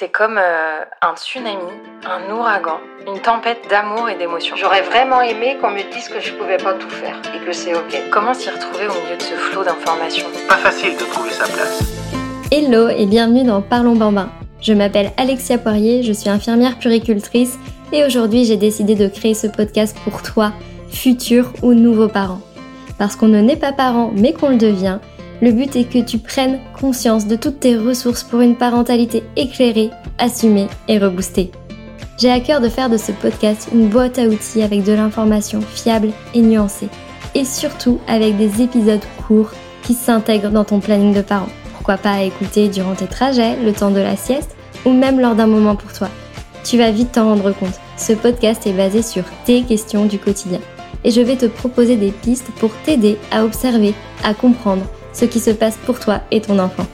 C'est comme euh, un tsunami, un ouragan, une tempête d'amour et d'émotion. J'aurais vraiment aimé qu'on me dise que je pouvais pas tout faire et que c'est ok. Comment s'y retrouver au milieu de ce flot d'informations? Pas facile de trouver sa place. Hello et bienvenue dans Parlons Bambin. Je m'appelle Alexia Poirier, je suis infirmière puricultrice et aujourd'hui j'ai décidé de créer ce podcast pour toi, futur ou nouveau parent. Parce qu'on ne naît pas parent mais qu'on le devient, le but est que tu prennes conscience de toutes tes ressources pour une parentalité éclairée, assumée et reboostée. J'ai à cœur de faire de ce podcast une boîte à outils avec de l'information fiable et nuancée. Et surtout avec des épisodes courts qui s'intègrent dans ton planning de parent. Pourquoi pas écouter durant tes trajets, le temps de la sieste ou même lors d'un moment pour toi. Tu vas vite t'en rendre compte. Ce podcast est basé sur tes questions du quotidien. Et je vais te proposer des pistes pour t'aider à observer, à comprendre ce qui se passe pour toi et ton enfant.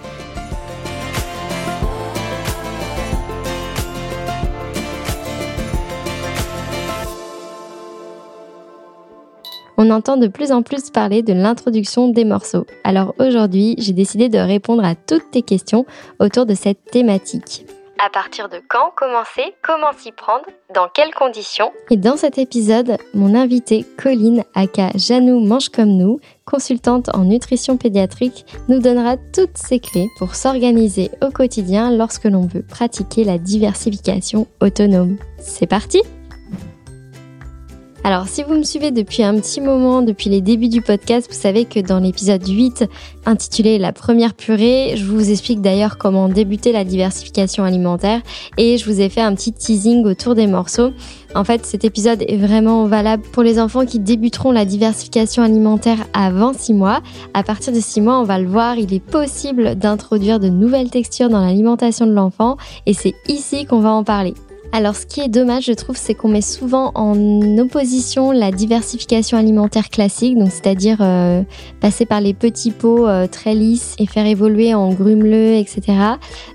On entend de plus en plus parler de l'introduction des morceaux. Alors aujourd'hui, j'ai décidé de répondre à toutes tes questions autour de cette thématique. À partir de quand commencer Comment s'y prendre Dans quelles conditions? Et dans cet épisode, mon invitée Colline, aka Janou Mange Comme Nous, consultante en nutrition pédiatrique, nous donnera toutes ses clés pour s'organiser au quotidien lorsque l'on veut pratiquer la diversification autonome. C'est parti alors si vous me suivez depuis un petit moment, depuis les débuts du podcast, vous savez que dans l'épisode 8 intitulé La première purée, je vous explique d'ailleurs comment débuter la diversification alimentaire et je vous ai fait un petit teasing autour des morceaux. En fait, cet épisode est vraiment valable pour les enfants qui débuteront la diversification alimentaire avant 6 mois. À partir de 6 mois, on va le voir, il est possible d'introduire de nouvelles textures dans l'alimentation de l'enfant et c'est ici qu'on va en parler. Alors ce qui est dommage, je trouve, c'est qu'on met souvent en opposition la diversification alimentaire classique, donc c'est-à-dire euh, passer par les petits pots euh, très lisses et faire évoluer en grumeleux, etc.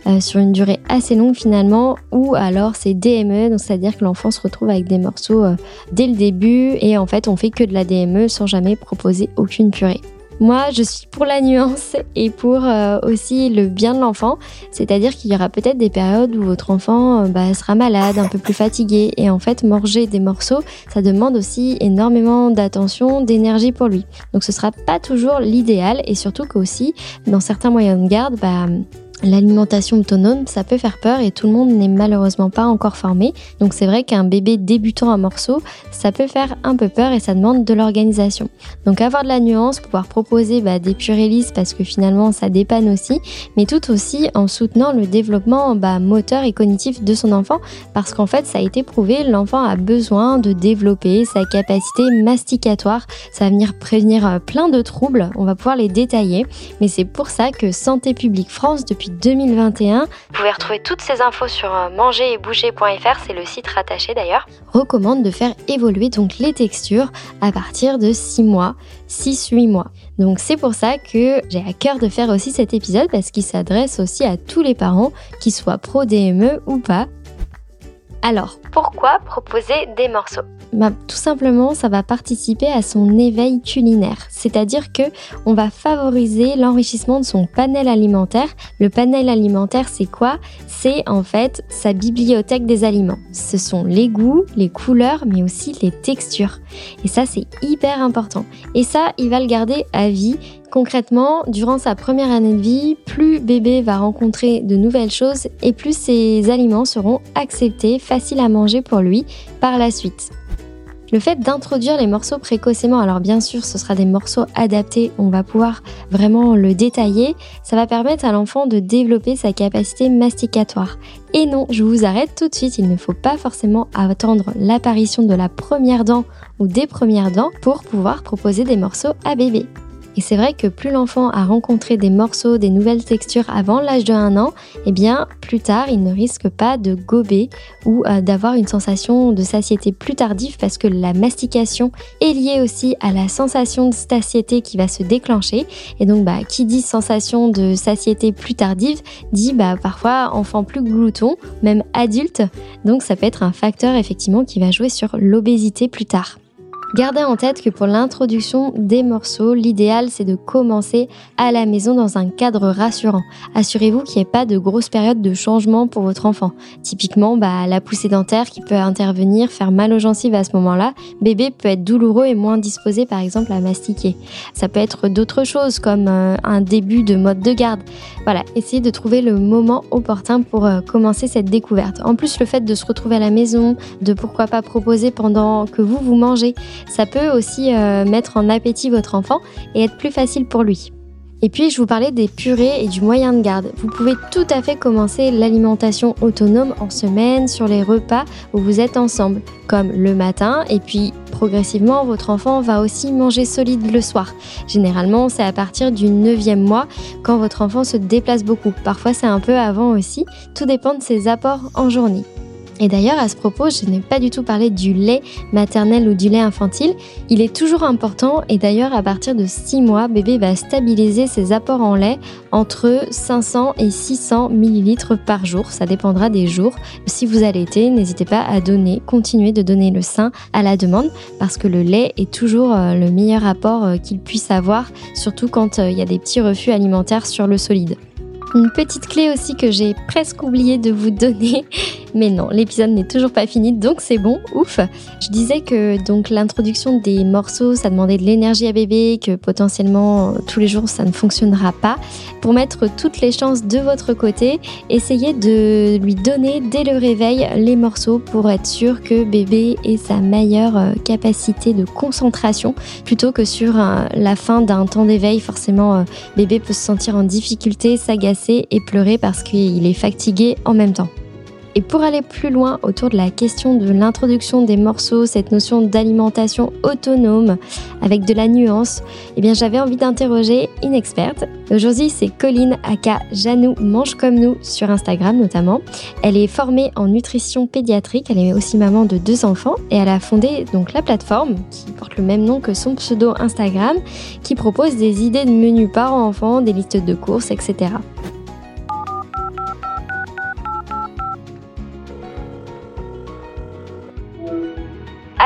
Euh, sur une durée assez longue finalement, ou alors c'est DME, donc c'est-à-dire que l'enfant se retrouve avec des morceaux dès le début et en fait on fait que de la DME sans jamais proposer aucune purée. Moi, je suis pour la nuance et pour euh, aussi le bien de l'enfant. C'est-à-dire qu'il y aura peut-être des périodes où votre enfant euh, bah, sera malade, un peu plus fatigué. Et en fait, manger des morceaux, ça demande aussi énormément d'attention, d'énergie pour lui. Donc ce sera pas toujours l'idéal. Et surtout qu'aussi, dans certains moyens de garde, bah, L'alimentation autonome, ça peut faire peur et tout le monde n'est malheureusement pas encore formé. Donc c'est vrai qu'un bébé débutant à morceaux, ça peut faire un peu peur et ça demande de l'organisation. Donc avoir de la nuance, pouvoir proposer bah, des purélistes parce que finalement ça dépanne aussi, mais tout aussi en soutenant le développement bah, moteur et cognitif de son enfant parce qu'en fait ça a été prouvé, l'enfant a besoin de développer sa capacité masticatoire. Ça va venir prévenir euh, plein de troubles, on va pouvoir les détailler, mais c'est pour ça que Santé publique France depuis 2021. Vous pouvez retrouver toutes ces infos sur euh, mangeretbouger.fr, c'est le site rattaché d'ailleurs. Recommande de faire évoluer donc les textures à partir de 6 mois, 6-8 mois. Donc c'est pour ça que j'ai à cœur de faire aussi cet épisode parce qu'il s'adresse aussi à tous les parents, qu'ils soient pro DME ou pas. Alors, pourquoi proposer des morceaux? bah, Tout simplement, ça va participer à son éveil culinaire. C'est-à-dire que on va favoriser l'enrichissement de son panel alimentaire. Le panel alimentaire, c'est quoi? C'est en fait sa bibliothèque des aliments. Ce sont les goûts, les couleurs, mais aussi les textures. Et ça, c'est hyper important. Et ça, il va le garder à vie Concrètement, durant sa première année de vie, plus bébé va rencontrer de nouvelles choses et plus ces aliments seront acceptés, faciles à manger pour lui par la suite. Le fait d'introduire les morceaux précocement, alors bien sûr ce sera des morceaux adaptés, on va pouvoir vraiment le détailler, ça va permettre à l'enfant de développer sa capacité masticatoire. Et non, je vous arrête tout de suite, il ne faut pas forcément attendre l'apparition de la première dent ou des premières dents pour pouvoir proposer des morceaux à bébé. Et c'est vrai que plus l'enfant a rencontré des morceaux, des nouvelles textures avant l'âge de 1 an, eh bien plus tard il ne risque pas de gober ou euh, d'avoir une sensation de satiété plus tardive parce que la mastication est liée aussi à la sensation de satiété qui va se déclencher. Et donc bah, qui dit sensation de satiété plus tardive dit bah, parfois enfant plus glouton, même adulte. Donc ça peut être un facteur effectivement qui va jouer sur l'obésité plus tard. Gardez en tête que pour l'introduction des morceaux, l'idéal c'est de commencer à la maison dans un cadre rassurant. Assurez-vous qu'il n'y ait pas de grosses périodes de changement pour votre enfant. Typiquement, bah, la poussée dentaire qui peut intervenir, faire mal aux gencives à ce moment-là. Bébé peut être douloureux et moins disposé par exemple à mastiquer. Ça peut être d'autres choses comme euh, un début de mode de garde. Voilà, essayez de trouver le moment opportun pour euh, commencer cette découverte. En plus, le fait de se retrouver à la maison, de pourquoi pas proposer pendant que vous vous mangez, ça peut aussi euh, mettre en appétit votre enfant et être plus facile pour lui. Et puis, je vous parlais des purées et du moyen de garde. Vous pouvez tout à fait commencer l'alimentation autonome en semaine sur les repas où vous êtes ensemble, comme le matin, et puis progressivement, votre enfant va aussi manger solide le soir. Généralement, c'est à partir du 9e mois quand votre enfant se déplace beaucoup. Parfois, c'est un peu avant aussi. Tout dépend de ses apports en journée. Et d'ailleurs, à ce propos, je n'ai pas du tout parlé du lait maternel ou du lait infantile. Il est toujours important et d'ailleurs, à partir de 6 mois, bébé va stabiliser ses apports en lait entre 500 et 600 millilitres par jour. Ça dépendra des jours. Si vous allaitez, n'hésitez pas à donner, continuer de donner le sein à la demande parce que le lait est toujours euh, le meilleur apport euh, qu'il puisse avoir, surtout quand euh, il y a des petits refus alimentaires sur le solide. Une petite clé aussi que j'ai presque oublié de vous donner, mais non, l'épisode n'est toujours pas fini, donc c'est bon, ouf. Je disais que donc l'introduction des morceaux, ça demandait de l'énergie à bébé, que potentiellement tous les jours ça ne fonctionnera pas. Pour mettre toutes les chances de votre côté, essayez de lui donner dès le réveil les morceaux pour être sûr que bébé ait sa meilleure euh, capacité de concentration, plutôt que sur euh, la fin d'un temps d'éveil. Forcément, euh, bébé peut se sentir en difficulté, s'agacer et pleurer parce qu'il est fatigué en même temps. Et pour aller plus loin autour de la question de l'introduction des morceaux, cette notion d'alimentation autonome avec de la nuance, eh j'avais envie d'interroger une experte. Aujourd'hui, c'est Colline aka Janou Mange comme nous sur Instagram notamment. Elle est formée en nutrition pédiatrique, elle est aussi maman de deux enfants et elle a fondé donc la plateforme qui porte le même nom que son pseudo Instagram qui propose des idées de menus parents-enfants, des listes de courses, etc.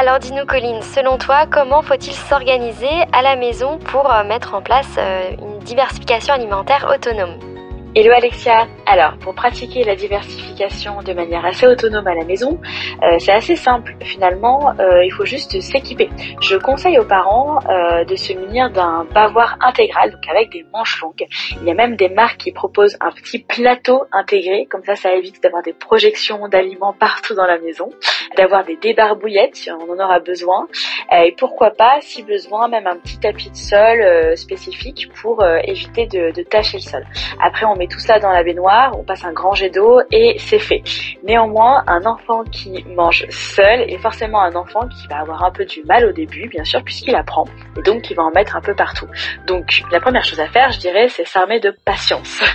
Alors dis-nous Colline, selon toi, comment faut-il s'organiser à la maison pour euh, mettre en place euh, une diversification alimentaire autonome? Hello Alexia Alors, pour pratiquer la diversification de manière assez autonome à la maison, euh, c'est assez simple. Finalement, euh, il faut juste s'équiper. Je conseille aux parents euh, de se munir d'un bavoir intégral, donc avec des manches longues. Il y a même des marques qui proposent un petit plateau intégré, comme ça, ça évite d'avoir des projections d'aliments partout dans la maison, d'avoir des débarbouillettes si on en aura besoin, et pourquoi pas, si besoin, même un petit tapis de sol spécifique pour éviter de, de tâcher le sol. Après, tout ça dans la baignoire, on passe un grand jet d'eau et c'est fait. Néanmoins, un enfant qui mange seul est forcément un enfant qui va avoir un peu du mal au début, bien sûr, puisqu'il apprend, et donc il va en mettre un peu partout. Donc la première chose à faire, je dirais, c'est s'armer de patience.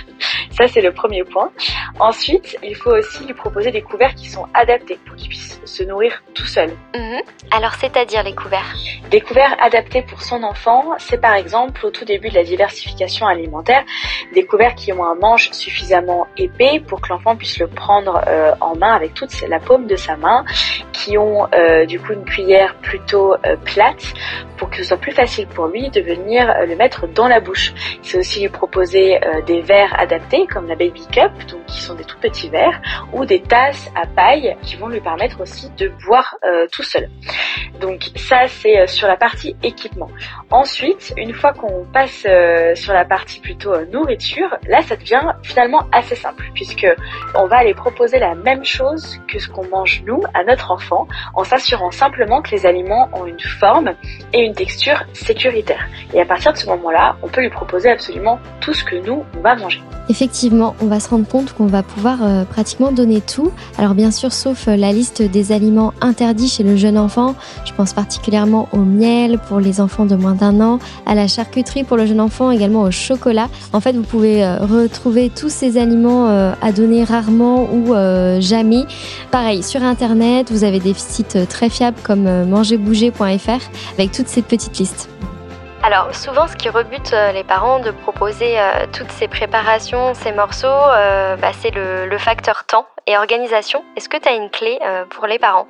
Ça, c'est le premier point. Ensuite, il faut aussi lui proposer des couverts qui sont adaptés pour qu'il puisse se nourrir tout seul. Mhm. Alors, c'est-à-dire les couverts? Des couverts adaptés pour son enfant, c'est par exemple au tout début de la diversification alimentaire, des couverts qui ont un manche suffisamment épais pour que l'enfant puisse le prendre euh, en main avec toute la paume de sa main, qui ont euh, du coup une cuillère plutôt euh, plate pour que ce soit plus facile pour lui de venir le mettre dans la bouche. C'est aussi lui proposer des verres adaptés comme la baby cup, donc qui sont des tout petits verres, ou des tasses à paille qui vont lui permettre aussi de boire tout seul. Donc ça c'est sur la partie équipement. Ensuite, une fois qu'on passe sur la partie plutôt nourriture, là ça devient finalement assez simple puisque on va aller proposer la même chose que ce qu'on mange nous à notre enfant en s'assurant simplement que les aliments ont une forme et une texture sécuritaire. Et à partir de ce moment-là, on peut lui proposer absolument tout ce que nous on va manger. Effectivement, on va se rendre compte qu'on va pouvoir euh, pratiquement donner tout. Alors bien sûr, sauf euh, la liste des aliments interdits chez le jeune enfant. Je pense particulièrement au miel pour les enfants de moins d'un an, à la charcuterie pour le jeune enfant, également au chocolat. En fait, vous pouvez euh, tous ces aliments à donner rarement ou jamais. Pareil, sur Internet, vous avez des sites très fiables comme mangerbouger.fr avec toutes ces petites listes. Alors souvent ce qui rebute euh, les parents de proposer euh, toutes ces préparations, ces morceaux, euh, bah, c'est le, facteur temps et organisation. Est-ce que tu as une clé pour les parents?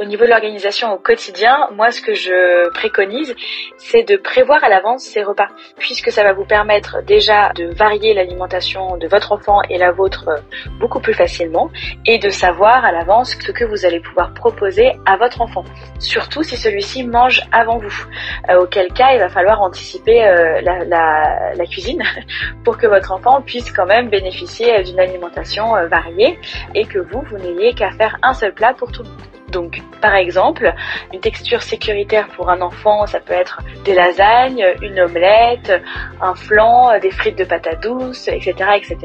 Au niveau de l'organisation au quotidien, moi ce que je préconise, c'est de prévoir à l'avance ces repas, puisque ça va vous permettre déjà de varier l'alimentation de votre enfant et la vôtre euh, beaucoup plus facilement, et de savoir à l'avance ce que vous allez pouvoir proposer à votre enfant, surtout si celui-ci mange avant vous, euh, auquel cas il va falloir anticiper euh, la, la, la, cuisine pour que votre enfant puisse quand même bénéficier d'une alimentation variée et que vous, vous n'ayez qu'à faire un seul plat pour tout le monde. Donc, par exemple, une texture sécuritaire pour un enfant, ça peut être des lasagnes, une omelette, un flan, des frites de patates douces, etc., etc.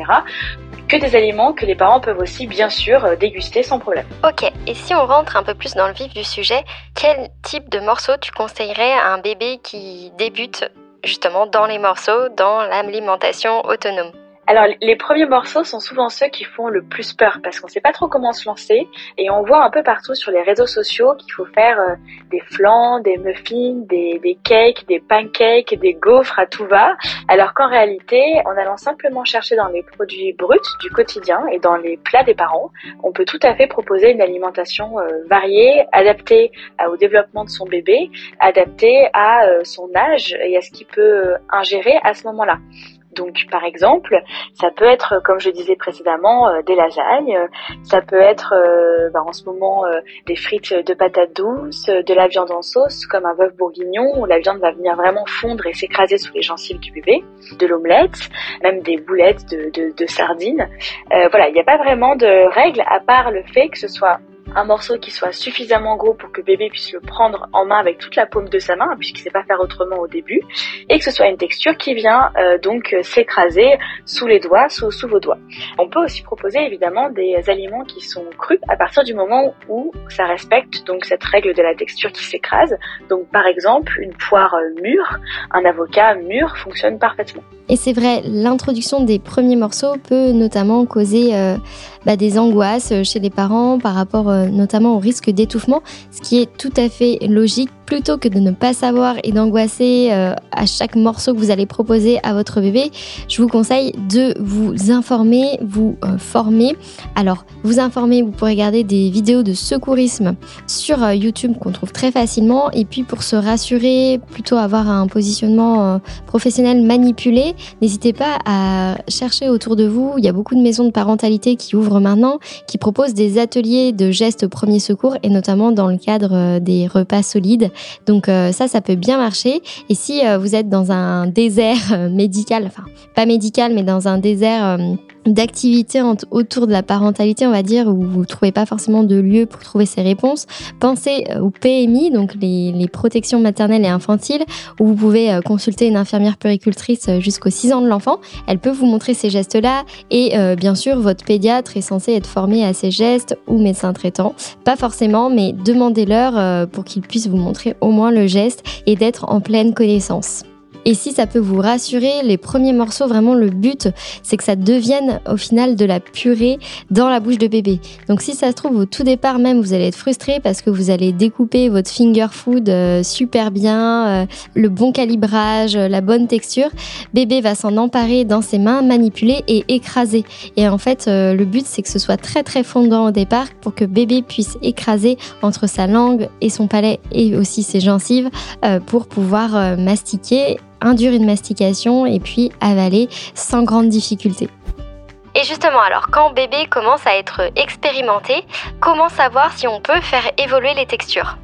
Que des aliments que les parents peuvent aussi, bien sûr, déguster sans problème. Ok, et si on rentre un peu plus dans le vif du sujet, quel type de morceau tu conseillerais à un bébé qui débute justement dans les morceaux, dans l'alimentation autonome? Alors les premiers morceaux sont souvent ceux qui font le plus peur parce qu'on sait pas trop comment se lancer et on voit un peu partout sur les réseaux sociaux qu'il faut faire euh, des flans, des muffins, des, cakes, des pancakes, des gaufres à tout va. Alors qu'en réalité, en allant simplement chercher dans les produits bruts du quotidien et dans les plats des parents, on peut tout à fait proposer une alimentation euh, variée, adaptée au développement de son bébé, adaptée à euh, son âge et à ce qu'il peut ingérer à ce moment-là. Donc, par exemple, ça peut être, comme je disais précédemment, euh, des lasagnes. Ça peut être, euh, bah, en ce moment, euh, des frites de patates douces, de la viande en sauce, comme un bœuf bourguignon, où la viande va venir vraiment fondre et s'écraser sous les gencives du bébé. De l'omelette, même des boulettes de, de, de sardines. voilà, il n'y a pas vraiment de règles à part le fait que ce soit un morceau qui soit suffisamment gros pour que bébé puisse le prendre en main avec toute la paume de sa main, puisqu'il ne sait pas faire autrement au début, et que ce soit une texture qui vient euh, donc euh, s'écraser sous les doigts, sous, sous vos doigts. On peut aussi proposer évidemment des aliments qui sont crus à partir du moment où ça respecte donc cette règle de la texture qui s'écrase. Donc par exemple, une poire euh, mûre, un avocat mûr fonctionne parfaitement. Et c'est vrai, l'introduction des premiers morceaux peut notamment causer bah, des angoisses chez les parents par rapport notamment au risque d'étouffement, ce qui est tout à fait logique plutôt que de ne pas savoir et d'angoisser euh, à chaque morceau que vous allez proposer à votre bébé, je vous conseille de vous informer, vous euh, former. Alors, vous informer, vous pourrez regarder des vidéos de secourisme sur euh, YouTube qu'on trouve très facilement. Et puis, pour se rassurer, plutôt avoir un positionnement professionnel manipulé, n'hésitez pas à chercher autour de vous. Il y a beaucoup de maisons de parentalité qui ouvrent maintenant, qui proposent des ateliers de gestes premiers secours et notamment dans le cadre des repas solides donc euh, ça, ça peut bien marcher. Et si euh, vous êtes dans un désert euh, médical, enfin pas médical, mais dans un désert d'activités autour de la parentalité, on va dire, où vous ne trouvez pas forcément de lieu pour trouver ces réponses, pensez au PMI, donc les, les protections maternelles et infantiles, où vous pouvez consulter une infirmière puricultrice jusqu'aux 6 ans de l'enfant. Elle peut vous montrer ces gestes-là et bien sûr, votre pédiatre est censé être formé à ces gestes ou médecin traitant. Pas forcément, mais demandez-leur pour qu'ils puissent vous montrer au moins le geste et d'être en pleine connaissance. Et si ça peut vous rassurer, les premiers morceaux, vraiment le but, c'est que ça devienne au final de la purée dans la bouche de bébé. Donc si ça se trouve au tout départ même, vous allez être frustré parce que vous allez découper votre finger food euh, super bien, euh, le bon calibrage, la bonne texture. Bébé va s'en emparer dans ses mains, manipuler et écraser. Et en fait, euh, le but, c'est que ce soit très très fondant au départ pour que bébé puisse écraser entre sa langue et son palais et aussi ses gencives pour pouvoir mastiquer induire une mastication et puis avaler sans grande difficulté. Et justement, alors quand bébé commence à être expérimenté, comment savoir si on peut faire évoluer les textures?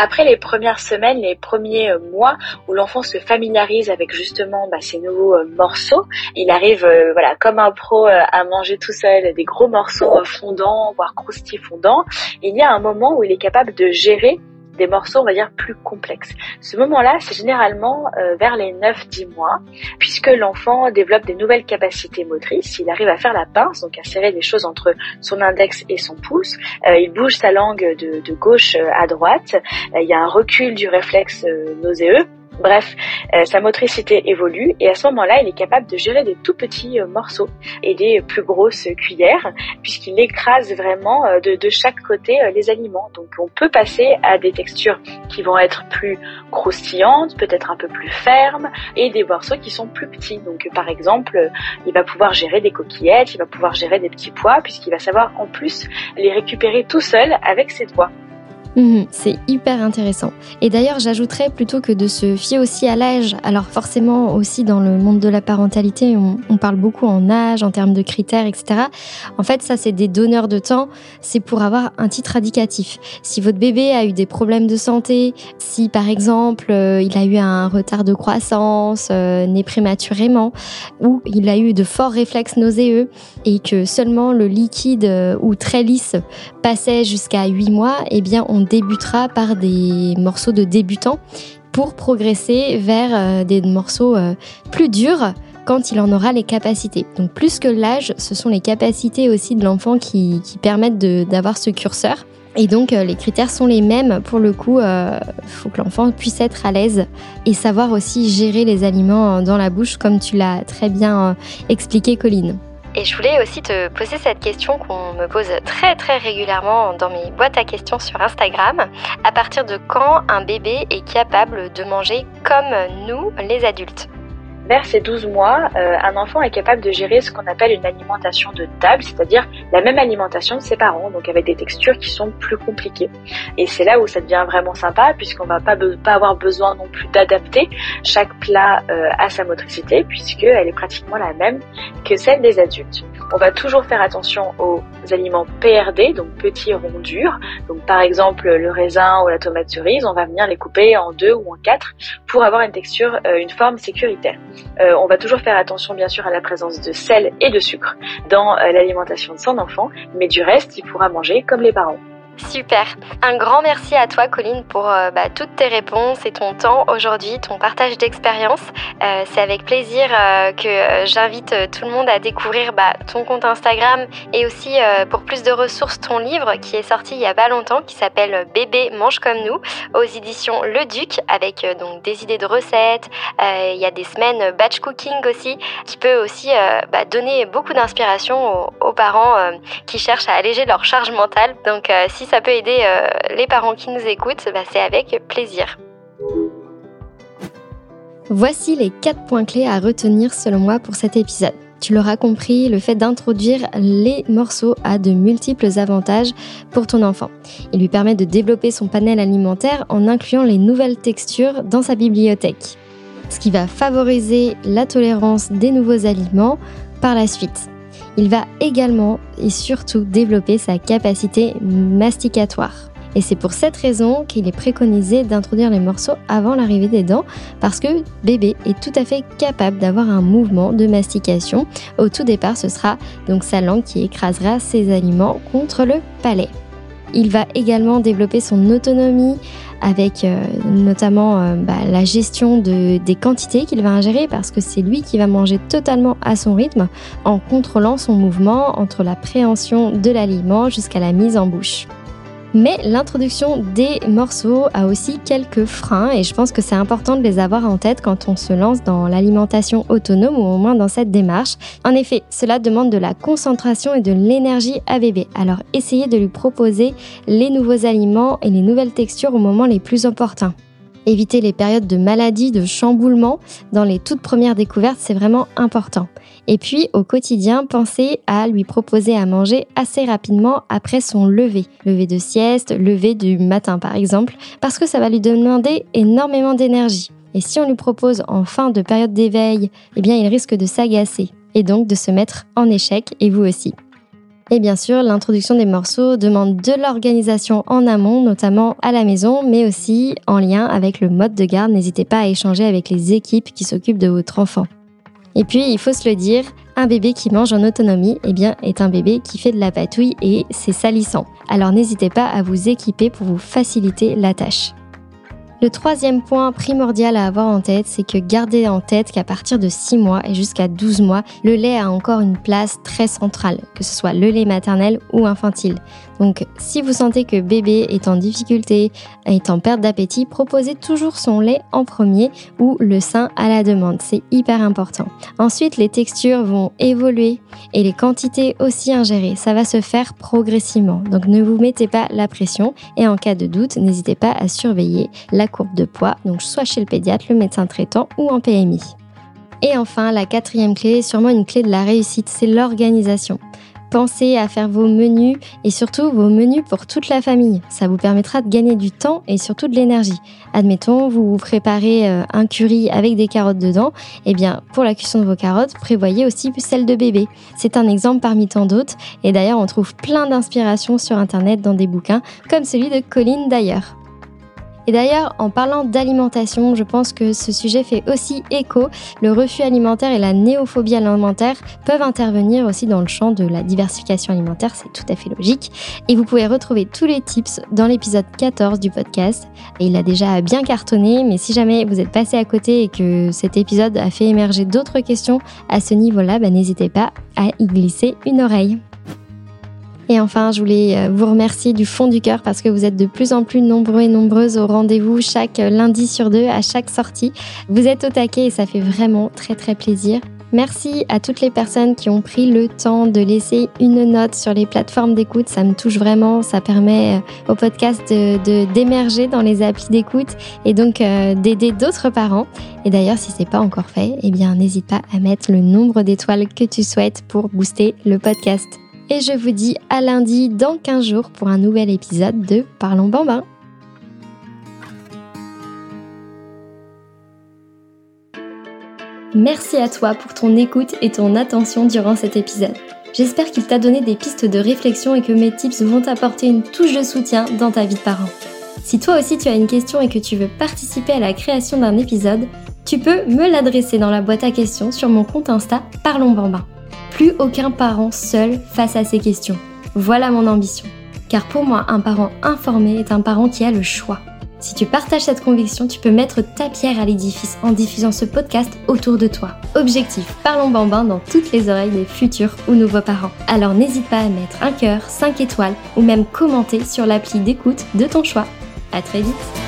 Après les premières semaines, les premiers euh, mois où l'enfant se familiarise avec justement bah, ces nouveaux euh, morceaux, il arrive euh, voilà comme un pro à manger tout seul des gros morceaux fondants, voire croustillants fondants. Il y a un moment où il est capable de gérer des morceaux, on va dire, plus complexes. Ce moment-là, c'est généralement euh, vers les 9-10 mois, puisque l'enfant développe des nouvelles capacités motrices. Il arrive à faire la pince, donc à serrer les choses entre son index et son pouce. Euh, il bouge sa langue de, de gauche à droite. il y a un recul du réflexe nauséeux. Bref, euh, sa motricité évolue et à ce moment-là, il est capable de gérer des tout petits euh, morceaux et des plus grosses cuillères puisqu'il écrase vraiment euh, de, de, chaque côté les aliments. Donc on peut passer à des textures qui vont être plus croustillantes, peut-être un peu plus fermes et des morceaux qui sont plus petits. Donc par exemple, il va pouvoir gérer des coquillettes, il va pouvoir gérer des petits pois puisqu'il va savoir en plus les récupérer tout seul avec ses doigts. Mhm, c'est hyper intéressant. Et d'ailleurs, j'ajouterais plutôt que de se fier aussi à l'âge, alors forcément aussi dans le monde de la parentalité, on, parle beaucoup en âge, en termes de critères, etc. En fait, ça, c'est des donneurs de temps, c'est pour avoir un titre indicatif. Si votre bébé a eu des problèmes de santé, si par exemple, euh, il a eu un retard de croissance, euh, né prématurément, ou il a eu de forts réflexes nauséeux, et que seulement le liquide euh, ou très lisse passait jusqu'à 8 mois, eh bien, on débutera par des morceaux de débutants pour progresser vers euh, des morceaux euh, plus durs quand il en aura les capacités. Donc plus que l'âge, ce sont les capacités aussi de l'enfant qui, permettent d'avoir ce curseur. Et donc euh, les critères sont les mêmes. Pour le coup, il faut que l'enfant puisse être à l'aise et savoir aussi gérer les aliments dans la bouche, comme tu l'as très bien expliqué, Colline. Et je voulais aussi te poser cette question qu'on me pose très très régulièrement dans mes boîtes à questions sur Instagram. À partir de quand un bébé est capable de manger comme nous, les adultes? Vers ces 12 mois, euh, un enfant est capable de gérer ce qu'on appelle une alimentation de table, c'est-à-dire la même alimentation de ses parents, donc avec des textures qui sont plus compliquées. Et c'est là où ça devient vraiment sympa, puisqu'on va pas, pas avoir besoin non plus d'adapter chaque plat euh, à sa motricité, puisqu'elle est pratiquement la même que celle des adultes. On va toujours faire attention aux aliments PRD, donc petits ronds durs. Donc par exemple le raisin ou la tomate cerise, on va venir les couper en deux ou en quatre pour avoir une texture, euh, une forme sécuritaire. Euh, on va toujours faire attention bien sûr à la présence de sel et de sucre dans euh, l'alimentation de son enfant, mais du reste, il pourra manger comme les parents. Super. Un grand merci à toi, Colline, pour euh, bah, toutes tes réponses et ton temps aujourd'hui, ton partage d'expérience. Euh, c'est avec plaisir euh, que j'invite tout le monde à découvrir bah, ton compte Instagram et aussi pour plus de ressources ton livre qui est sorti il y a pas longtemps, qui s'appelle Bébé mange comme nous, aux éditions Le Duc, avec donc des idées de recettes. il y a des semaines batch cooking aussi, qui peut aussi bah, donner beaucoup d'inspiration aux, aux, parents qui cherchent à alléger leur charge mentale. Donc si ça peut aider euh, les parents qui nous écoutent, bah, c'est avec plaisir. Voici les 4 points clés à retenir selon moi pour cet épisode. Tu l'auras compris, le fait d'introduire les morceaux a de multiples avantages pour ton enfant. Il lui permet de développer son panel alimentaire en incluant les nouvelles textures dans sa bibliothèque, ce qui va favoriser la tolérance des nouveaux aliments par la suite. Il va également et surtout développer sa capacité masticatoire. Et c'est pour cette raison qu'il est préconisé d'introduire les morceaux avant l'arrivée des dents, parce que bébé est tout à fait capable d'avoir un mouvement de mastication. Au tout départ, ce sera donc sa langue qui écrasera ses aliments contre le palais. Il va également développer son autonomie avec euh, notamment euh, bah, la gestion de, des quantités qu'il va ingérer parce que c'est lui qui va manger totalement à son rythme en contrôlant son mouvement entre la préhension de l'aliment jusqu'à la mise en bouche. Mais l'introduction des morceaux a aussi quelques freins et je pense que c'est important de les avoir en tête quand on se lance dans l'alimentation autonome ou au moins dans cette démarche. En effet, cela demande de la concentration et de l'énergie à bébé. Alors essayez de lui proposer les nouveaux aliments et les nouvelles textures au moment les plus opportuns. Éviter les périodes de maladie, de chamboulement dans les toutes premières découvertes, c'est vraiment important. Et puis, au quotidien, pensez à lui proposer à manger assez rapidement après son lever. Lever de sieste, lever du matin par exemple, parce que ça va lui demander énormément d'énergie. Et si on lui propose en fin de période d'éveil, eh bien, il risque de s'agacer et donc de se mettre en échec, et vous aussi. Et bien sûr, l'introduction des morceaux demande de l'organisation en amont, notamment à la maison, mais aussi en lien avec le mode de garde. N'hésitez pas à échanger avec les équipes qui s'occupent de votre enfant. Et puis, il faut se le dire, un bébé qui mange en autonomie eh bien, est un bébé qui fait de la patouille et c'est salissant. Alors n'hésitez pas à vous équiper pour vous faciliter la tâche. Le troisième point primordial à avoir en tête, c'est que gardez en tête qu'à partir de 6 mois et jusqu'à 12 mois, le lait a encore une place très centrale, que ce soit le lait maternel ou infantile. Donc si vous sentez que bébé est en difficulté, est en perte d'appétit, proposez toujours son lait en premier ou le sein à la demande. C'est hyper important. Ensuite, les textures vont évoluer et les quantités aussi ingérées. Ça va se faire progressivement. Donc ne vous mettez pas la pression et en cas de doute, n'hésitez pas à surveiller la courbe de poids, donc soit chez le pédiatre, le médecin traitant ou en PMI. Et enfin, la quatrième clé, sûrement une clé de la réussite, c'est l'organisation. Pensez à faire vos menus et surtout vos menus pour toute la famille. Ça vous permettra de gagner du temps et surtout de l'énergie. Admettons, vous vous préparez euh, un curry avec des carottes dedans. Eh bien, pour la cuisson de vos carottes, prévoyez aussi celle de bébé. C'est un exemple parmi tant d'autres. Et d'ailleurs, on trouve plein d'inspirations sur Internet dans des bouquins, comme celui de Colline d'ailleurs. Et d'ailleurs, en parlant d'alimentation, je pense que ce sujet fait aussi écho. Le refus alimentaire et la néophobie alimentaire peuvent intervenir aussi dans le champ de la diversification alimentaire, c'est tout à fait logique. Et vous pouvez retrouver tous les tips dans l'épisode 14 du podcast. Il a déjà bien cartonné, mais si jamais vous êtes passé à côté et que cet épisode a fait émerger d'autres questions à ce niveau-là, bah, n'hésitez pas à y glisser une oreille. Et enfin, je voulais euh, vous remercier du fond du cœur parce que vous êtes de plus en plus nombreux et nombreuses au rendez-vous chaque euh, lundi sur deux, à chaque sortie. Vous êtes au taquet et ça fait vraiment très très plaisir. Merci à toutes les personnes qui ont pris le temps de laisser une note sur les plateformes d'écoute. Ça me touche vraiment. Ça permet euh, au podcast de d'émerger dans les applis d'écoute et donc d'aider d'autres parents. Et d'ailleurs, si c'est pas encore fait, eh bien, n'hésite pas à mettre le nombre d'étoiles que tu souhaites pour booster le podcast et je vous dis à lundi dans 15 jours pour un nouvel épisode de Parlons Bambin. Merci à toi pour ton écoute et ton attention durant cet épisode. J'espère qu'il t'a donné des pistes de réflexion et que mes tips vont t'apporter une touche de soutien dans ta vie de parent. Si toi aussi tu as une question et que tu veux participer à la création d'un épisode, tu peux me l'adresser dans la boîte à questions sur mon compte Insta Parlons Bambin plus aucun parent seul face à ces questions. Voilà mon ambition. Car pour moi, un parent informé est un parent qui a le choix. Si tu partages cette conviction, tu peux mettre ta pierre à l'édifice en diffusant ce podcast autour de toi. Objectif, parlons bambin dans toutes les oreilles des futurs ou nouveaux parents. Alors n'hésite pas à mettre un cœur, 5 étoiles ou même commenter sur l'appli d'écoute de ton choix. À très vite